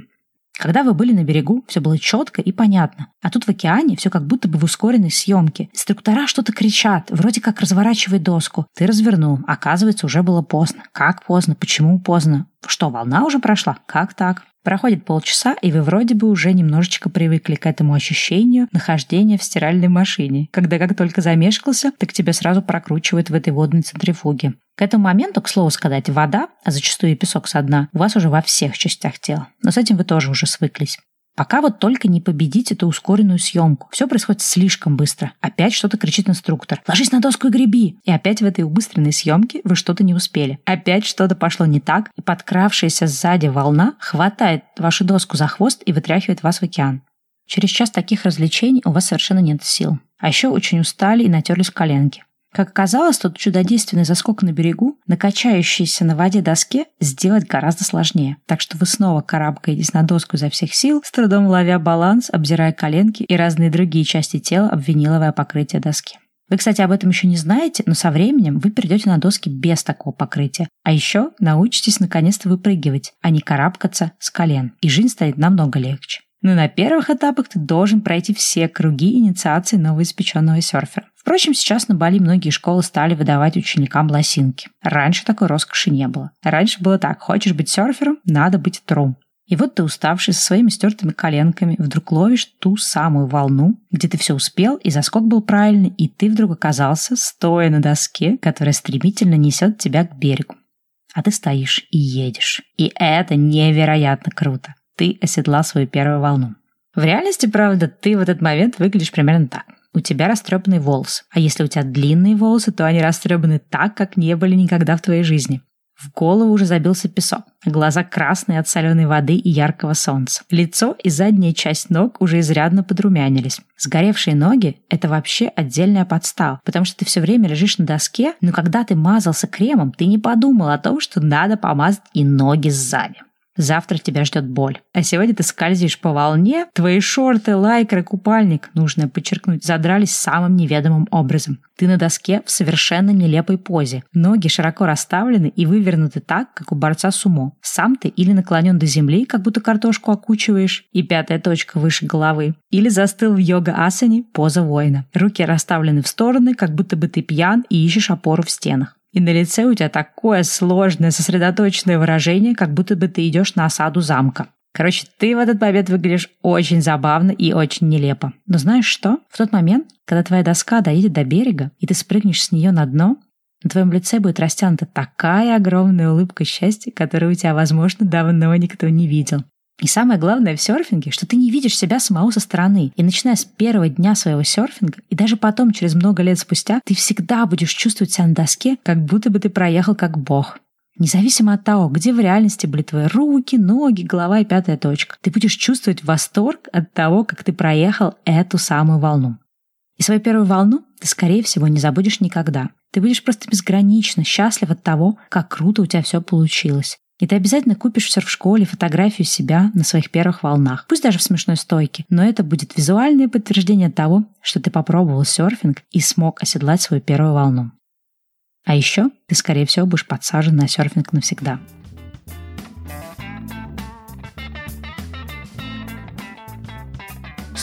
Когда вы были на берегу, все было четко и понятно. А тут в океане все как будто бы в ускоренной съемке. Инструктора что-то кричат, вроде как разворачивай доску. Ты развернул. Оказывается, уже было поздно. Как поздно? Почему поздно? Что, волна уже прошла? Как так? Проходит полчаса, и вы вроде бы уже немножечко привыкли к этому ощущению нахождения в стиральной машине, когда как только замешкался, так тебя сразу прокручивает в этой водной центрифуге. К этому моменту, к слову сказать, вода, а зачастую и песок со дна, у вас уже во всех частях тела. Но с этим вы тоже уже свыклись. Пока вот только не победить эту ускоренную съемку. Все происходит слишком быстро. Опять что-то кричит инструктор. «Ложись на доску и греби!» И опять в этой убыстренной съемке вы что-то не успели. Опять что-то пошло не так, и подкравшаяся сзади волна хватает вашу доску за хвост и вытряхивает вас в океан. Через час таких развлечений у вас совершенно нет сил. А еще очень устали и натерлись коленки. Как оказалось, тот чудодейственный заскок на берегу, на качающейся на воде доске, сделать гораздо сложнее. Так что вы снова карабкаетесь на доску изо всех сил, с трудом ловя баланс, обзирая коленки и разные другие части тела об виниловое покрытие доски. Вы, кстати, об этом еще не знаете, но со временем вы перейдете на доски без такого покрытия. А еще научитесь наконец-то выпрыгивать, а не карабкаться с колен. И жизнь станет намного легче. Но на первых этапах ты должен пройти все круги инициации новоиспеченного серфера. Впрочем, сейчас на Бали многие школы стали выдавать ученикам лосинки. Раньше такой роскоши не было. Раньше было так, хочешь быть серфером, надо быть тру. И вот ты, уставший со своими стертыми коленками, вдруг ловишь ту самую волну, где ты все успел, и заскок был правильный, и ты вдруг оказался стоя на доске, которая стремительно несет тебя к берегу. А ты стоишь и едешь. И это невероятно круто. Ты оседлал свою первую волну. В реальности, правда, ты в этот момент выглядишь примерно так у тебя растрепанный волос. А если у тебя длинные волосы, то они растрепаны так, как не были никогда в твоей жизни. В голову уже забился песок. Глаза красные от соленой воды и яркого солнца. Лицо и задняя часть ног уже изрядно подрумянились. Сгоревшие ноги – это вообще отдельная подстава, потому что ты все время лежишь на доске, но когда ты мазался кремом, ты не подумал о том, что надо помазать и ноги сзади. Завтра тебя ждет боль. А сегодня ты скользишь по волне, твои шорты, лайкры, купальник, нужно подчеркнуть, задрались самым неведомым образом. Ты на доске в совершенно нелепой позе. Ноги широко расставлены и вывернуты так, как у борца сумо. Сам ты или наклонен до земли, как будто картошку окучиваешь, и пятая точка выше головы. Или застыл в йога-асане, поза воина. Руки расставлены в стороны, как будто бы ты пьян и ищешь опору в стенах. И на лице у тебя такое сложное, сосредоточенное выражение, как будто бы ты идешь на осаду замка. Короче, ты в этот момент выглядишь очень забавно и очень нелепо. Но знаешь что? В тот момент, когда твоя доска доедет до берега, и ты спрыгнешь с нее на дно, на твоем лице будет растянута такая огромная улыбка счастья, которую у тебя, возможно, давно никто не видел. И самое главное в серфинге, что ты не видишь себя самого со стороны. И начиная с первого дня своего серфинга, и даже потом, через много лет спустя, ты всегда будешь чувствовать себя на доске, как будто бы ты проехал как бог. Независимо от того, где в реальности были твои руки, ноги, голова и пятая точка, ты будешь чувствовать восторг от того, как ты проехал эту самую волну. И свою первую волну ты, скорее всего, не забудешь никогда. Ты будешь просто безгранично счастлив от того, как круто у тебя все получилось. И ты обязательно купишь в серф-школе фотографию себя на своих первых волнах, пусть даже в смешной стойке, но это будет визуальное подтверждение того, что ты попробовал серфинг и смог оседлать свою первую волну. А еще ты, скорее всего, будешь подсажен на серфинг навсегда.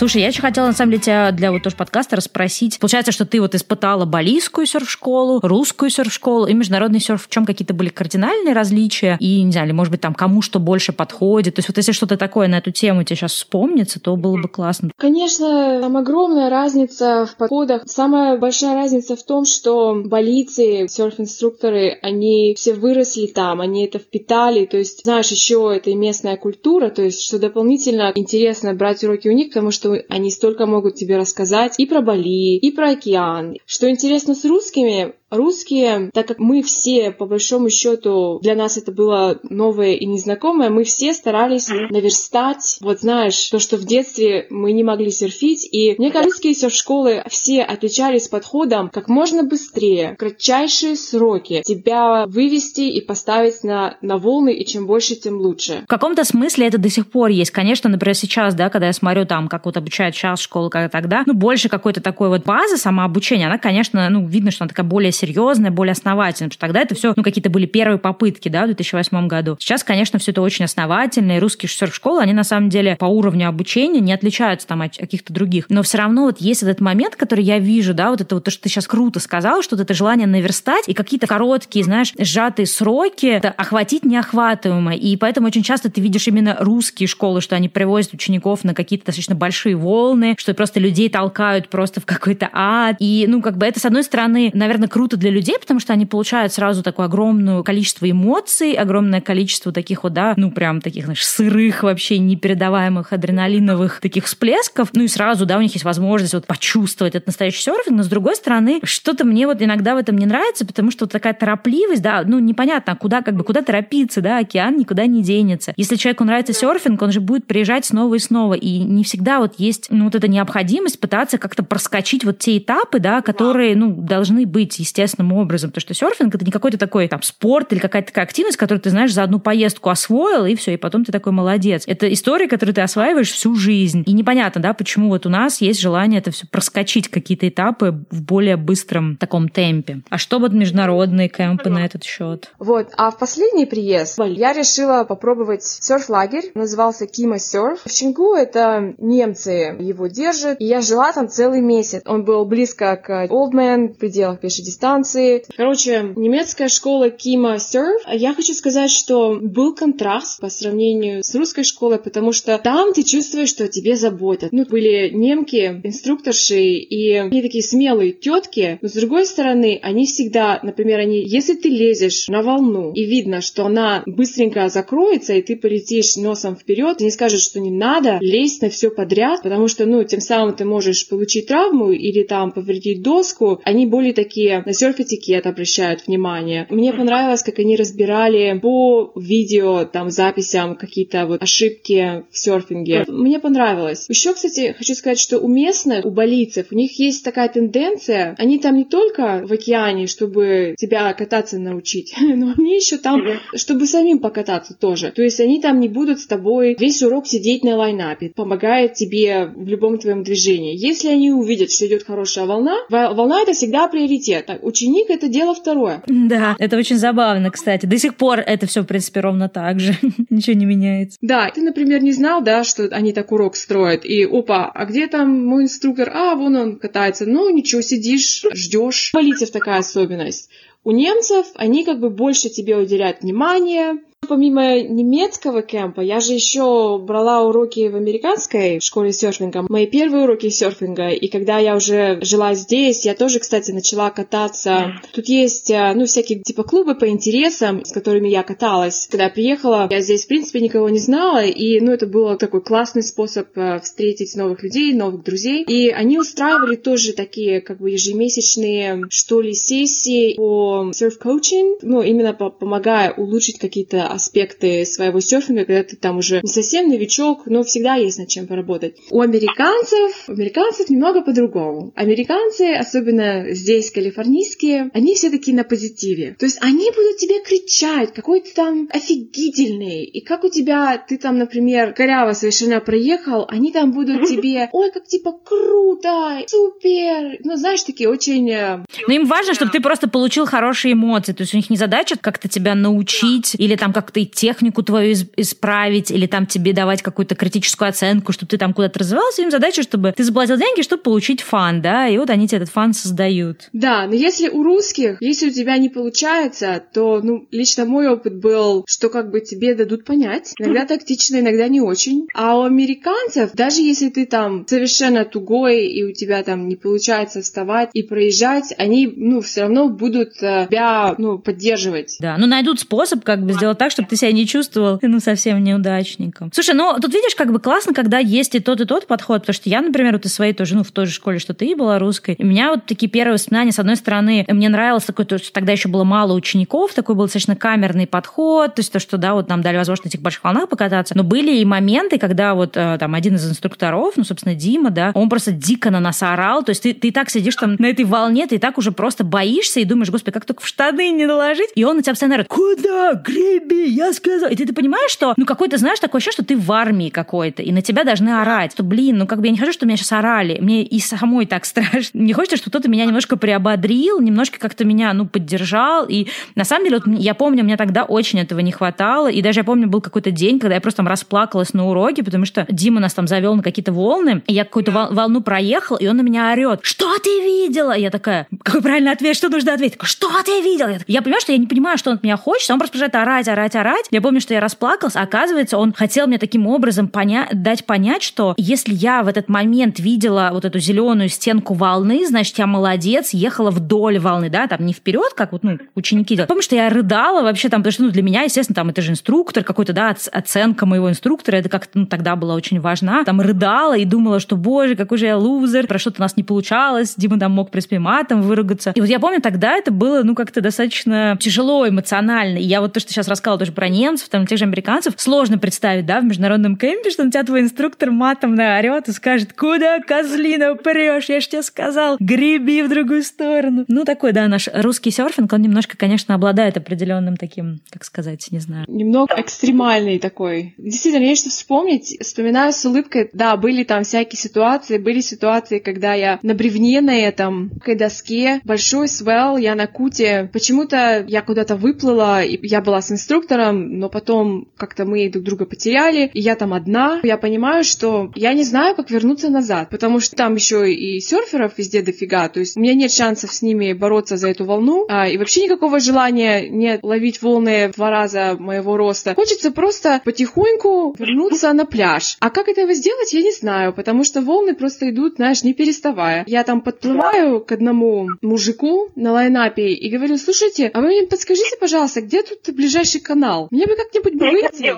Слушай, я еще хотела, на самом деле, тебя для вот тоже подкаста расспросить. Получается, что ты вот испытала балийскую серф-школу, русскую серф-школу и международный серф. В чем какие-то были кардинальные различия? И, не знаю, или, может быть, там кому что больше подходит? То есть вот если что-то такое на эту тему тебе сейчас вспомнится, то было бы классно. Конечно, там огромная разница в подходах. Самая большая разница в том, что балийцы, серф-инструкторы, они все выросли там, они это впитали. То есть, знаешь, еще это и местная культура, то есть, что дополнительно интересно брать уроки у них, потому что они столько могут тебе рассказать и про Бали, и про океан. Что интересно с русскими, русские, так как мы все, по большому счету, для нас это было новое и незнакомое, мы все старались наверстать, вот знаешь, то, что в детстве мы не могли серфить, и мне кажется, русские серф-школы все отличались подходом как можно быстрее, кратчайшие сроки, тебя вывести и поставить на, на волны, и чем больше, тем лучше. В каком-то смысле это до сих пор есть. Конечно, например, сейчас, да, когда я смотрю там, как вот обучают сейчас школы, как тогда, ну, больше какой-то такой вот базы самообучения, она, конечно, ну, видно, что она такая более серьезная, более основательная, потому что тогда это все, ну, какие-то были первые попытки, да, в 2008 году. Сейчас, конечно, все это очень основательно, и русские серф-школы, они на самом деле по уровню обучения не отличаются там от каких-то других. Но все равно вот есть этот момент, который я вижу, да, вот это вот то, что ты сейчас круто сказал, что вот это желание наверстать и какие-то короткие, знаешь, сжатые сроки, это охватить неохватываемое. И поэтому очень часто ты видишь именно русские школы, что они привозят учеников на какие-то достаточно большие волны, что просто людей толкают просто в какой-то ад. И, ну, как бы это, с одной стороны, наверное, круто круто для людей, потому что они получают сразу такое огромное количество эмоций, огромное количество таких вот, да, ну прям таких, знаешь, сырых вообще непередаваемых адреналиновых таких всплесков. Ну и сразу, да, у них есть возможность вот почувствовать этот настоящий серфинг, но с другой стороны, что-то мне вот иногда в этом не нравится, потому что вот такая торопливость, да, ну непонятно, куда как бы, куда торопиться, да, океан никуда не денется. Если человеку нравится серфинг, он же будет приезжать снова и снова, и не всегда вот есть, ну, вот эта необходимость пытаться как-то проскочить вот те этапы, да, которые, ну, должны быть, естественно, естественным образом. Потому что серфинг это не какой-то такой там спорт или какая-то такая активность, которую ты, знаешь, за одну поездку освоил, и все, и потом ты такой молодец. Это история, которую ты осваиваешь всю жизнь. И непонятно, да, почему вот у нас есть желание это все проскочить какие-то этапы в более быстром таком темпе. А что вот международные кемпы на этот счет? Вот, а в последний приезд я решила попробовать серф-лагерь, назывался Кима Серф. В Чингу это немцы его держат, и я жила там целый месяц. Он был близко к Олдмен, в пределах пешей дистанции, танцы. Короче, немецкая школа Кима Surf. Я хочу сказать, что был контраст по сравнению с русской школой, потому что там ты чувствуешь, что тебе заботят. Ну, были немки, инструкторши, и они такие смелые тетки, но с другой стороны, они всегда, например, они, если ты лезешь на волну, и видно, что она быстренько закроется, и ты полетишь носом вперед, ты не скажешь, что не надо лезть на все подряд, потому что, ну, тем самым ты можешь получить травму или там повредить доску. Они более такие серф-этикет обращают внимание. Мне понравилось, как они разбирали по видео, там, записям какие-то вот ошибки в серфинге. Мне понравилось. Еще, кстати, хочу сказать, что у местных, у балийцев, у них есть такая тенденция, они там не только в океане, чтобы тебя кататься научить, но они еще там, чтобы самим покататься тоже. То есть они там не будут с тобой весь урок сидеть на лайнапе, помогает тебе в любом твоем движении. Если они увидят, что идет хорошая волна, волна это всегда приоритет ученик — это дело второе. Да, это очень забавно, кстати. До сих пор это все, в принципе, ровно так же. Ничего не меняется. Да, ты, например, не знал, да, что они так урок строят, и опа, а где там мой инструктор? А, вон он катается. Ну, ничего, сидишь, ждешь. Полицев такая особенность у немцев они как бы больше тебе уделяют внимания, Помимо немецкого кемпа, я же еще брала уроки в американской школе серфинга. Мои первые уроки серфинга. И когда я уже жила здесь, я тоже, кстати, начала кататься. Тут есть, э, ну, всякие типа клубы по интересам, с которыми я каталась. Когда я приехала, я здесь, в принципе, никого не знала. И, ну, это был такой классный способ э, встретить новых людей, новых друзей. И они устраивали тоже такие, как бы, ежемесячные, что ли, сессии по серф-коучинг. Ну, именно помогая улучшить какие-то аспекты своего серфинга, когда ты там уже не совсем новичок, но всегда есть над чем поработать. У американцев, у американцев немного по-другому. Американцы, особенно здесь, калифорнийские, они все такие на позитиве. То есть они будут тебе кричать, какой ты там офигительный, и как у тебя, ты там, например, коряво совершенно проехал, они там будут тебе, ой, как типа круто, супер, ну, знаешь, такие очень... Э, но им важно, чтобы ты просто получил хорошие эмоции, то есть у них не задача как-то тебя научить или там как-то и технику твою исправить, или там тебе давать какую-то критическую оценку, чтобы ты там куда-то развивался. Им задача, чтобы ты заплатил деньги, чтобы получить фан, да, и вот они тебе этот фан создают. Да, но если у русских, если у тебя не получается, то, ну, лично мой опыт был, что как бы тебе дадут понять. Иногда тактично, иногда не очень. А у американцев, даже если ты там совершенно тугой, и у тебя там не получается вставать и проезжать, они, ну, все равно будут э, тебя, ну, поддерживать. Да, ну, найдут способ как бы сделать так, чтобы ты себя не чувствовал, ну, совсем неудачником. Слушай, ну, тут видишь, как бы классно, когда есть и тот, и тот подход, потому что я, например, вот из своей тоже, ну, в той же школе, что ты была русской, и у меня вот такие первые воспоминания, с одной стороны, мне нравилось такой, то, что тогда еще было мало учеников, такой был достаточно камерный подход, то есть то, что, да, вот нам дали возможность на этих больших волнах покататься, но были и моменты, когда вот э, там один из инструкторов, ну, собственно, Дима, да, он просто дико на нас орал, то есть ты, ты и так сидишь там на этой волне, ты и так уже просто боишься и думаешь, господи, как только в штаны не наложить, и он на тебя постоянно говорит, куда, греби, я сказал. И ты, ты понимаешь, что, ну, какой-то, знаешь, такое ощущение, что ты в армии какой-то, и на тебя должны орать. Что, блин, ну, как бы я не хочу, чтобы меня сейчас орали. Мне и самой так страшно. Не хочется, чтобы кто-то меня немножко приободрил, немножко как-то меня, ну, поддержал. И на самом деле, вот я помню, мне тогда очень этого не хватало. И даже я помню, был какой-то день, когда я просто там расплакалась на уроке, потому что Дима нас там завел на какие-то волны, и я какую-то волну проехал, и он на меня орет. Что ты видела? Я такая, какой правильный ответ, что нужно ответить? Что ты видела? Я понимаю, что я не понимаю, что он от меня хочет, он просто продолжает орать, орать, орать. Я помню, что я расплакалась, а оказывается, он хотел мне таким образом поня- дать понять, что если я в этот момент видела вот эту зеленую стенку волны, значит, я молодец, ехала вдоль волны, да, там не вперед, как вот, ну, ученики делают. Помню, что я рыдала вообще там, потому что, ну, для меня, естественно, там это же инструктор, какой-то, да, оценка моего инструктора, это как-то, ну, тогда была очень важна. Там рыдала и думала, что, боже, какой же я лузер, про что-то у нас не получалось, Дима там мог, принципе, матом выругаться. И вот я помню, тогда это было, ну, как-то достаточно тяжело эмоционально. И я вот то, что сейчас рассказывала тоже про немцев, там, тех же американцев, сложно представить, да, в международном кемпе, что на тебя твой инструктор матом наорет и скажет, куда, козлина, прешь, я ж тебе сказал, греби в другую сторону. Ну, такой, да, наш русский серфинг, он немножко, конечно, обладает определенным таким, как сказать, не знаю. Немного экстремальный такой. Действительно, есть что вспомнить. Вспоминаю с улыбкой, да, были там всякие ситуации, были ситуации, когда я на бревне на этом, на доске, большой свел, я на куте, почему-то я куда-то выплыла, и я была с инструктором, но потом как-то мы друг друга потеряли, и я там одна. Я понимаю, что я не знаю, как вернуться назад, потому что там еще и серферов везде дофига, то есть у меня нет шансов с ними бороться за эту волну, а, и вообще никакого желания нет ловить волны в два раза моего роста. Хочется просто потихоньку вернуться на пляж. А как этого сделать, я не знаю, потому что волны просто идут, знаешь, не переставая. Я там подплываю к одному мужику на лайнапе и говорю, слушайте, а вы мне подскажите, пожалуйста, где тут ближайший канал? Мне бы как-нибудь бы выйти.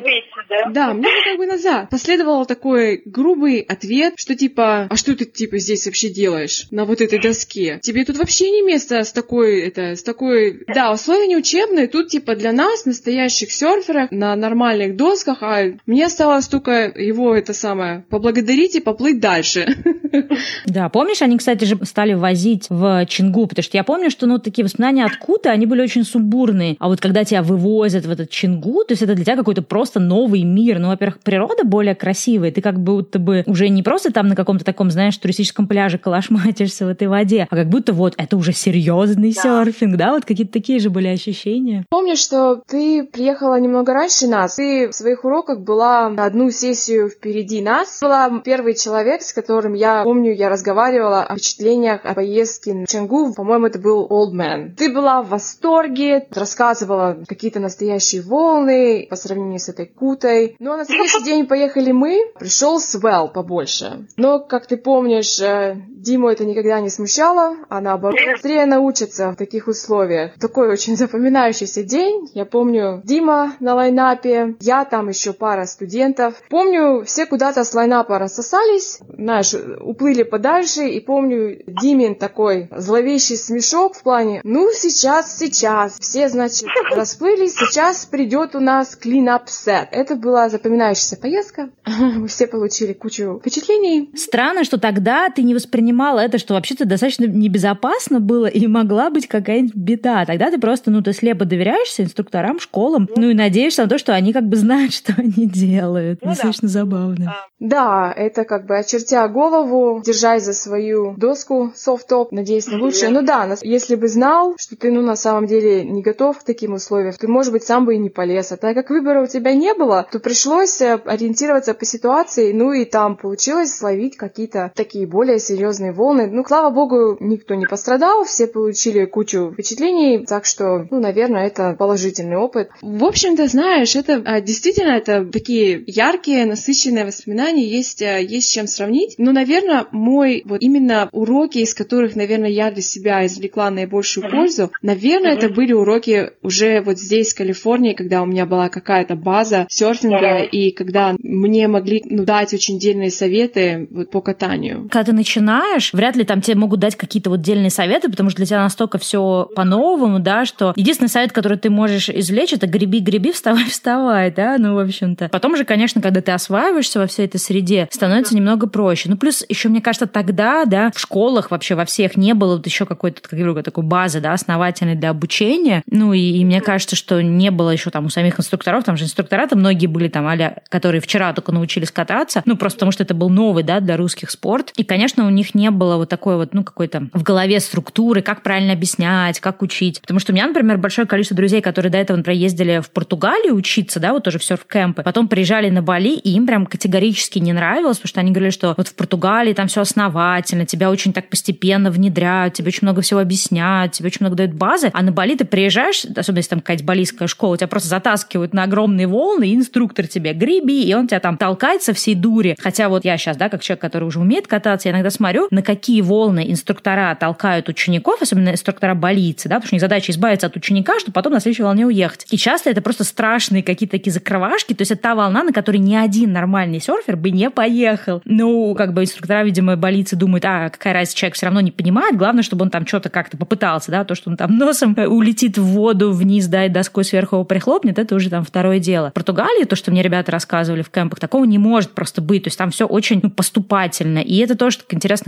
да? Да, мне бы как бы назад. Последовал такой грубый ответ, что типа, а что ты типа здесь вообще делаешь на вот этой доске? Тебе тут вообще не место с такой, это, с такой... Да, условия не учебные, тут типа для нас, настоящих серферов, на нормальных досках, а мне осталось только его, это самое, поблагодарить и поплыть дальше. Да, помнишь, они, кстати же, стали возить в Чингу, потому что я помню, что, ну, такие воспоминания откуда, они были очень сумбурные. А вот когда тебя вывозят в этот Чингу, то есть это для тебя какой-то просто новый мир. Ну, во-первых, природа более красивая, ты как будто бы уже не просто там на каком-то таком, знаешь, туристическом пляже калашматишься в этой воде, а как будто вот это уже серьезный да. серфинг, да, вот какие-то такие же были ощущения. Помню, что ты приехала немного раньше нас, ты в своих уроках была одну сессию впереди нас, была первый человек, с которым я помню, я разговаривала о впечатлениях о поездке на Чангу. По-моему, это был Old Man. Ты была в восторге, рассказывала какие-то настоящие волны по сравнению с этой кутой. Ну а на следующий день поехали мы, пришел Свел побольше. Но, как ты помнишь, э, Диму это никогда не смущало, а наоборот, быстрее научится в таких условиях. Такой очень запоминающийся день. Я помню Дима на лайнапе, я там еще пара студентов. Помню, все куда-то с лайнапа рассосались, знаешь, уплыли подальше, и помню Димин такой зловещий смешок в плане, ну сейчас, сейчас, все, значит, расплылись, сейчас придет у нас clean-up set. Это была запоминающаяся поездка. Мы все получили кучу впечатлений. Странно, что тогда ты не воспринимала это, что вообще-то достаточно небезопасно было и могла быть какая-нибудь беда. Тогда ты просто, ну, ты слепо доверяешься инструкторам, школам, ну и надеешься на то, что они как бы знают, что они делают. Ну, Достаточно да. забавно. А, да, это как бы очертя голову, держась за свою доску софт-топ, надеясь на лучшее. Ну да, если бы знал, что ты, ну, на самом деле не готов к таким условиям, ты, может быть, сам бы и не полез. А так как выбора у тебя не было, то пришлось э, ориентироваться по ситуации, ну и там получилось словить какие-то такие более серьезные волны. Ну, слава богу, никто не пострадал, все получили кучу впечатлений, так что, ну, наверное, это положительный опыт. В общем-то, знаешь, это а, действительно это такие яркие, насыщенные воспоминания, есть, а, есть с чем сравнить. Но, наверное, мой вот именно уроки, из которых, наверное, я для себя извлекла наибольшую пользу, наверное, это были уроки уже вот здесь, в Калифорнии, когда у меня была какая-то база серфинга, и когда мне могли ну, дать очень дельные советы вот, по катанию. Когда ты начинаешь, вряд ли там тебе могут дать какие-то вот дельные советы, потому что для тебя настолько все по-новому, да, что единственный совет, который ты можешь извлечь, это греби, греби, вставай, вставай, да, ну, в общем-то. Потом же, конечно, когда ты осваиваешься во всей этой среде, становится немного проще. Ну, плюс еще, мне кажется, тогда, да, в школах вообще во всех не было вот еще какой-то, как я говорю, такой базы, да, основательной для обучения. Ну, и, и мне кажется, что не было еще там у самих инструкторов, там же инструктора-то многие были там, а которые вчера только научились кататься, ну, просто потому что это был новый, да, для русских спорт. И, конечно, у них не было вот такой вот, ну, какой-то в голове структуры, как правильно объяснять, как учить. Потому что у меня, например, большое количество друзей, которые до этого, например, ездили в Португалию учиться, да, вот тоже в серф-кемпы, потом приезжали на Бали, и им прям категорически не нравилось, потому что они говорили, что вот в Португалии там все основательно, тебя очень так постепенно внедряют, тебе очень много всего объясняют, тебе очень много дают базы, а на Бали ты приезжаешь, особенно если там какая-то балийская школа, тебя просто затаскивают на огромные волны, и инструктор тебе греби, и он тебя там толкает со всей дури. Хотя вот я сейчас, да, как человек, который уже умеет кататься, я иногда смотрю, на какие волны инструктора толкают учеников, особенно инструктора балийцы, да, потому что у них задача избавиться от ученика, чтобы потом на следующей волне уехать. И часто это просто страшные какие-то такие закрывашки, то есть это та волна, на которой ни один нормальный серфер бы не поехал. Ну, как бы инструктора, видимо, балийцы думают, а, какая разница, человек все равно не понимает, главное, чтобы он там что-то как-то попытался, да, то, что он там носом улетит в воду вниз, да, и доской сверху его прихлопнет, это уже там второе дело. В Португалии, то, что мне ребята рассказывали в кемпах, такого не может просто быть, то есть там все очень ну, поступательно. И это тоже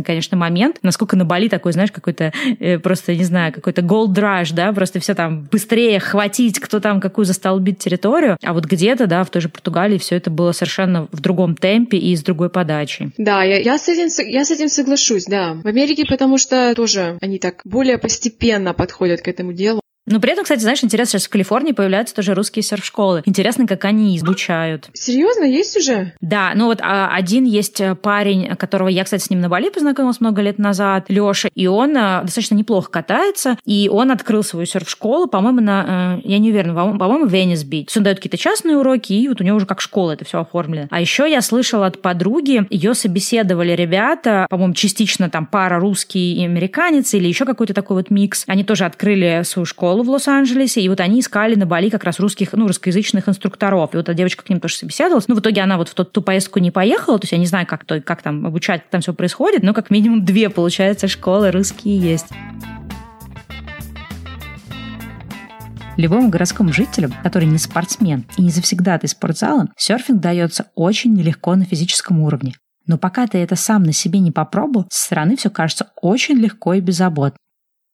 интересный, конечно, момент, насколько на Бали такой, знаешь, какой-то э, просто, не знаю, какой-то gold rush, да, просто все там быстрее хватить, кто там какую застолбит территорию, а вот где-то, да, в той же Португалии все это было совершенно в другом темпе и с другой подачей. Да, я, я, с этим, я с этим соглашусь, да. В Америке, потому что тоже они так более постепенно подходят к этому делу. Но при этом, кстати, знаешь, интересно, сейчас в Калифорнии появляются тоже русские серф-школы. Интересно, как они изучают. Серьезно, есть уже? Да, ну вот а, один есть э, парень, которого я, кстати, с ним на Бали познакомилась много лет назад, Лёша, и он а, достаточно неплохо катается, и он открыл свою серф-школу, по-моему, на, а, я не уверена, по-моему, в Венес-Бич. Он дает какие-то частные уроки, и вот у него уже как школа это все оформлено. А еще я слышала от подруги, ее собеседовали ребята, по-моему, частично там пара русский и американец, или еще какой-то такой вот микс. Они тоже открыли свою школу школу в Лос-Анджелесе, и вот они искали на Бали как раз русских, ну, русскоязычных инструкторов. И вот эта девочка к ним тоже собеседовалась. Ну, в итоге она вот в ту, ту поездку не поехала, то есть я не знаю, как, то, как там обучать, как там все происходит, но как минимум две, получается, школы русские есть. Любому городскому жителю, который не спортсмен и не завсегдатый спортзала, серфинг дается очень нелегко на физическом уровне. Но пока ты это сам на себе не попробовал, со стороны все кажется очень легко и беззаботно.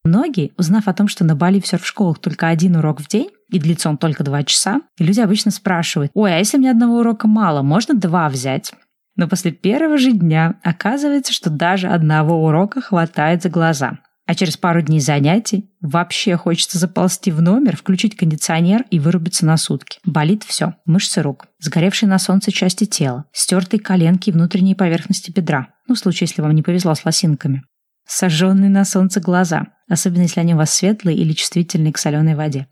Многие, узнав о том, что на Бали в серф-школах только один урок в день, и длится он только два часа, и люди обычно спрашивают, ой, а если мне одного урока мало, можно два взять? Но после первого же дня оказывается, что даже одного урока хватает за глаза. А через пару дней занятий вообще хочется заползти в номер, включить кондиционер и вырубиться на сутки. Болит все. Мышцы рук, сгоревшие на солнце части тела, стертые коленки и внутренние поверхности бедра. Ну, в случае, если вам не повезло с лосинками. Сожженные на солнце глаза, особенно если они у вас светлые или чувствительные к соленой воде.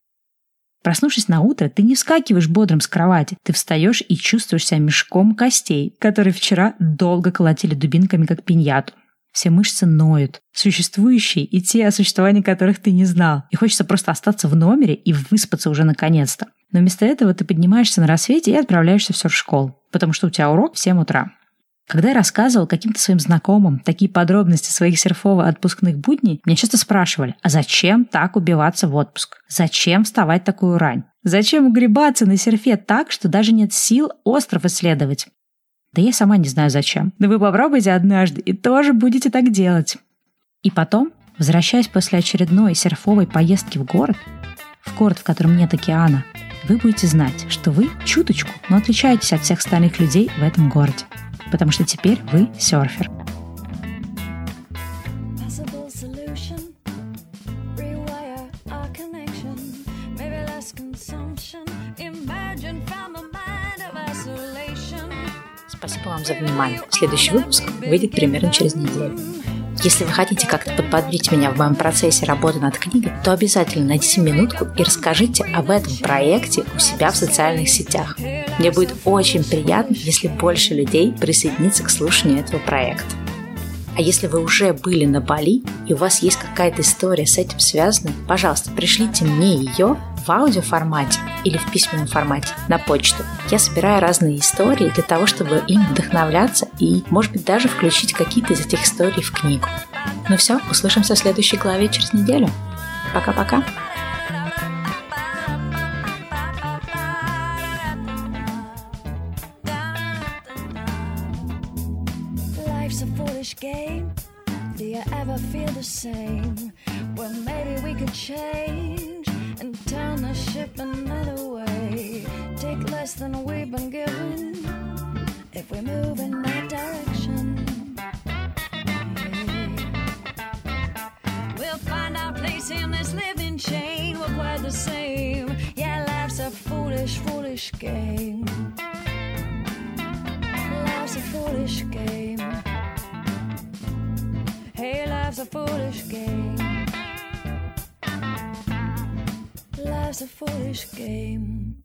Проснувшись на утро, ты не вскакиваешь бодрым с кровати. Ты встаешь и чувствуешь себя мешком костей, которые вчера долго колотили дубинками, как пиньяту. Все мышцы ноют, существующие и те, о существовании которых ты не знал. И хочется просто остаться в номере и выспаться уже наконец-то. Но вместо этого ты поднимаешься на рассвете и отправляешься все в школу, потому что у тебя урок в 7 утра. Когда я рассказывал каким-то своим знакомым такие подробности своих серфово-отпускных будней, меня часто спрашивали, а зачем так убиваться в отпуск? Зачем вставать такую рань? Зачем угребаться на серфе так, что даже нет сил остров исследовать? Да я сама не знаю зачем. Да вы попробуйте однажды и тоже будете так делать. И потом, возвращаясь после очередной серфовой поездки в город, в город, в котором нет океана, вы будете знать, что вы чуточку, но отличаетесь от всех остальных людей в этом городе. Потому что теперь вы серфер. Спасибо вам за внимание. Следующий выпуск выйдет примерно через неделю. Если вы хотите как-то подбодрить меня в моем процессе работы над книгой, то обязательно найдите минутку и расскажите об этом проекте у себя в социальных сетях. Мне будет очень приятно, если больше людей присоединится к слушанию этого проекта. А если вы уже были на Бали и у вас есть какая-то история с этим связана, пожалуйста, пришлите мне ее в аудиоформате или в письменном формате на почту. Я собираю разные истории для того, чтобы им вдохновляться и, может быть, даже включить какие-то из этих историй в книгу. Ну все, услышимся в следующей главе через неделю. Пока-пока. Feel the same? Well, maybe we could change and turn the ship another way. Take less than we've been given if we move in that direction. We'll find our place in this living chain. We're quite the same. Yeah, life's a foolish, foolish game. Life's a foolish game. Hey, life's a foolish game. Life's a foolish game.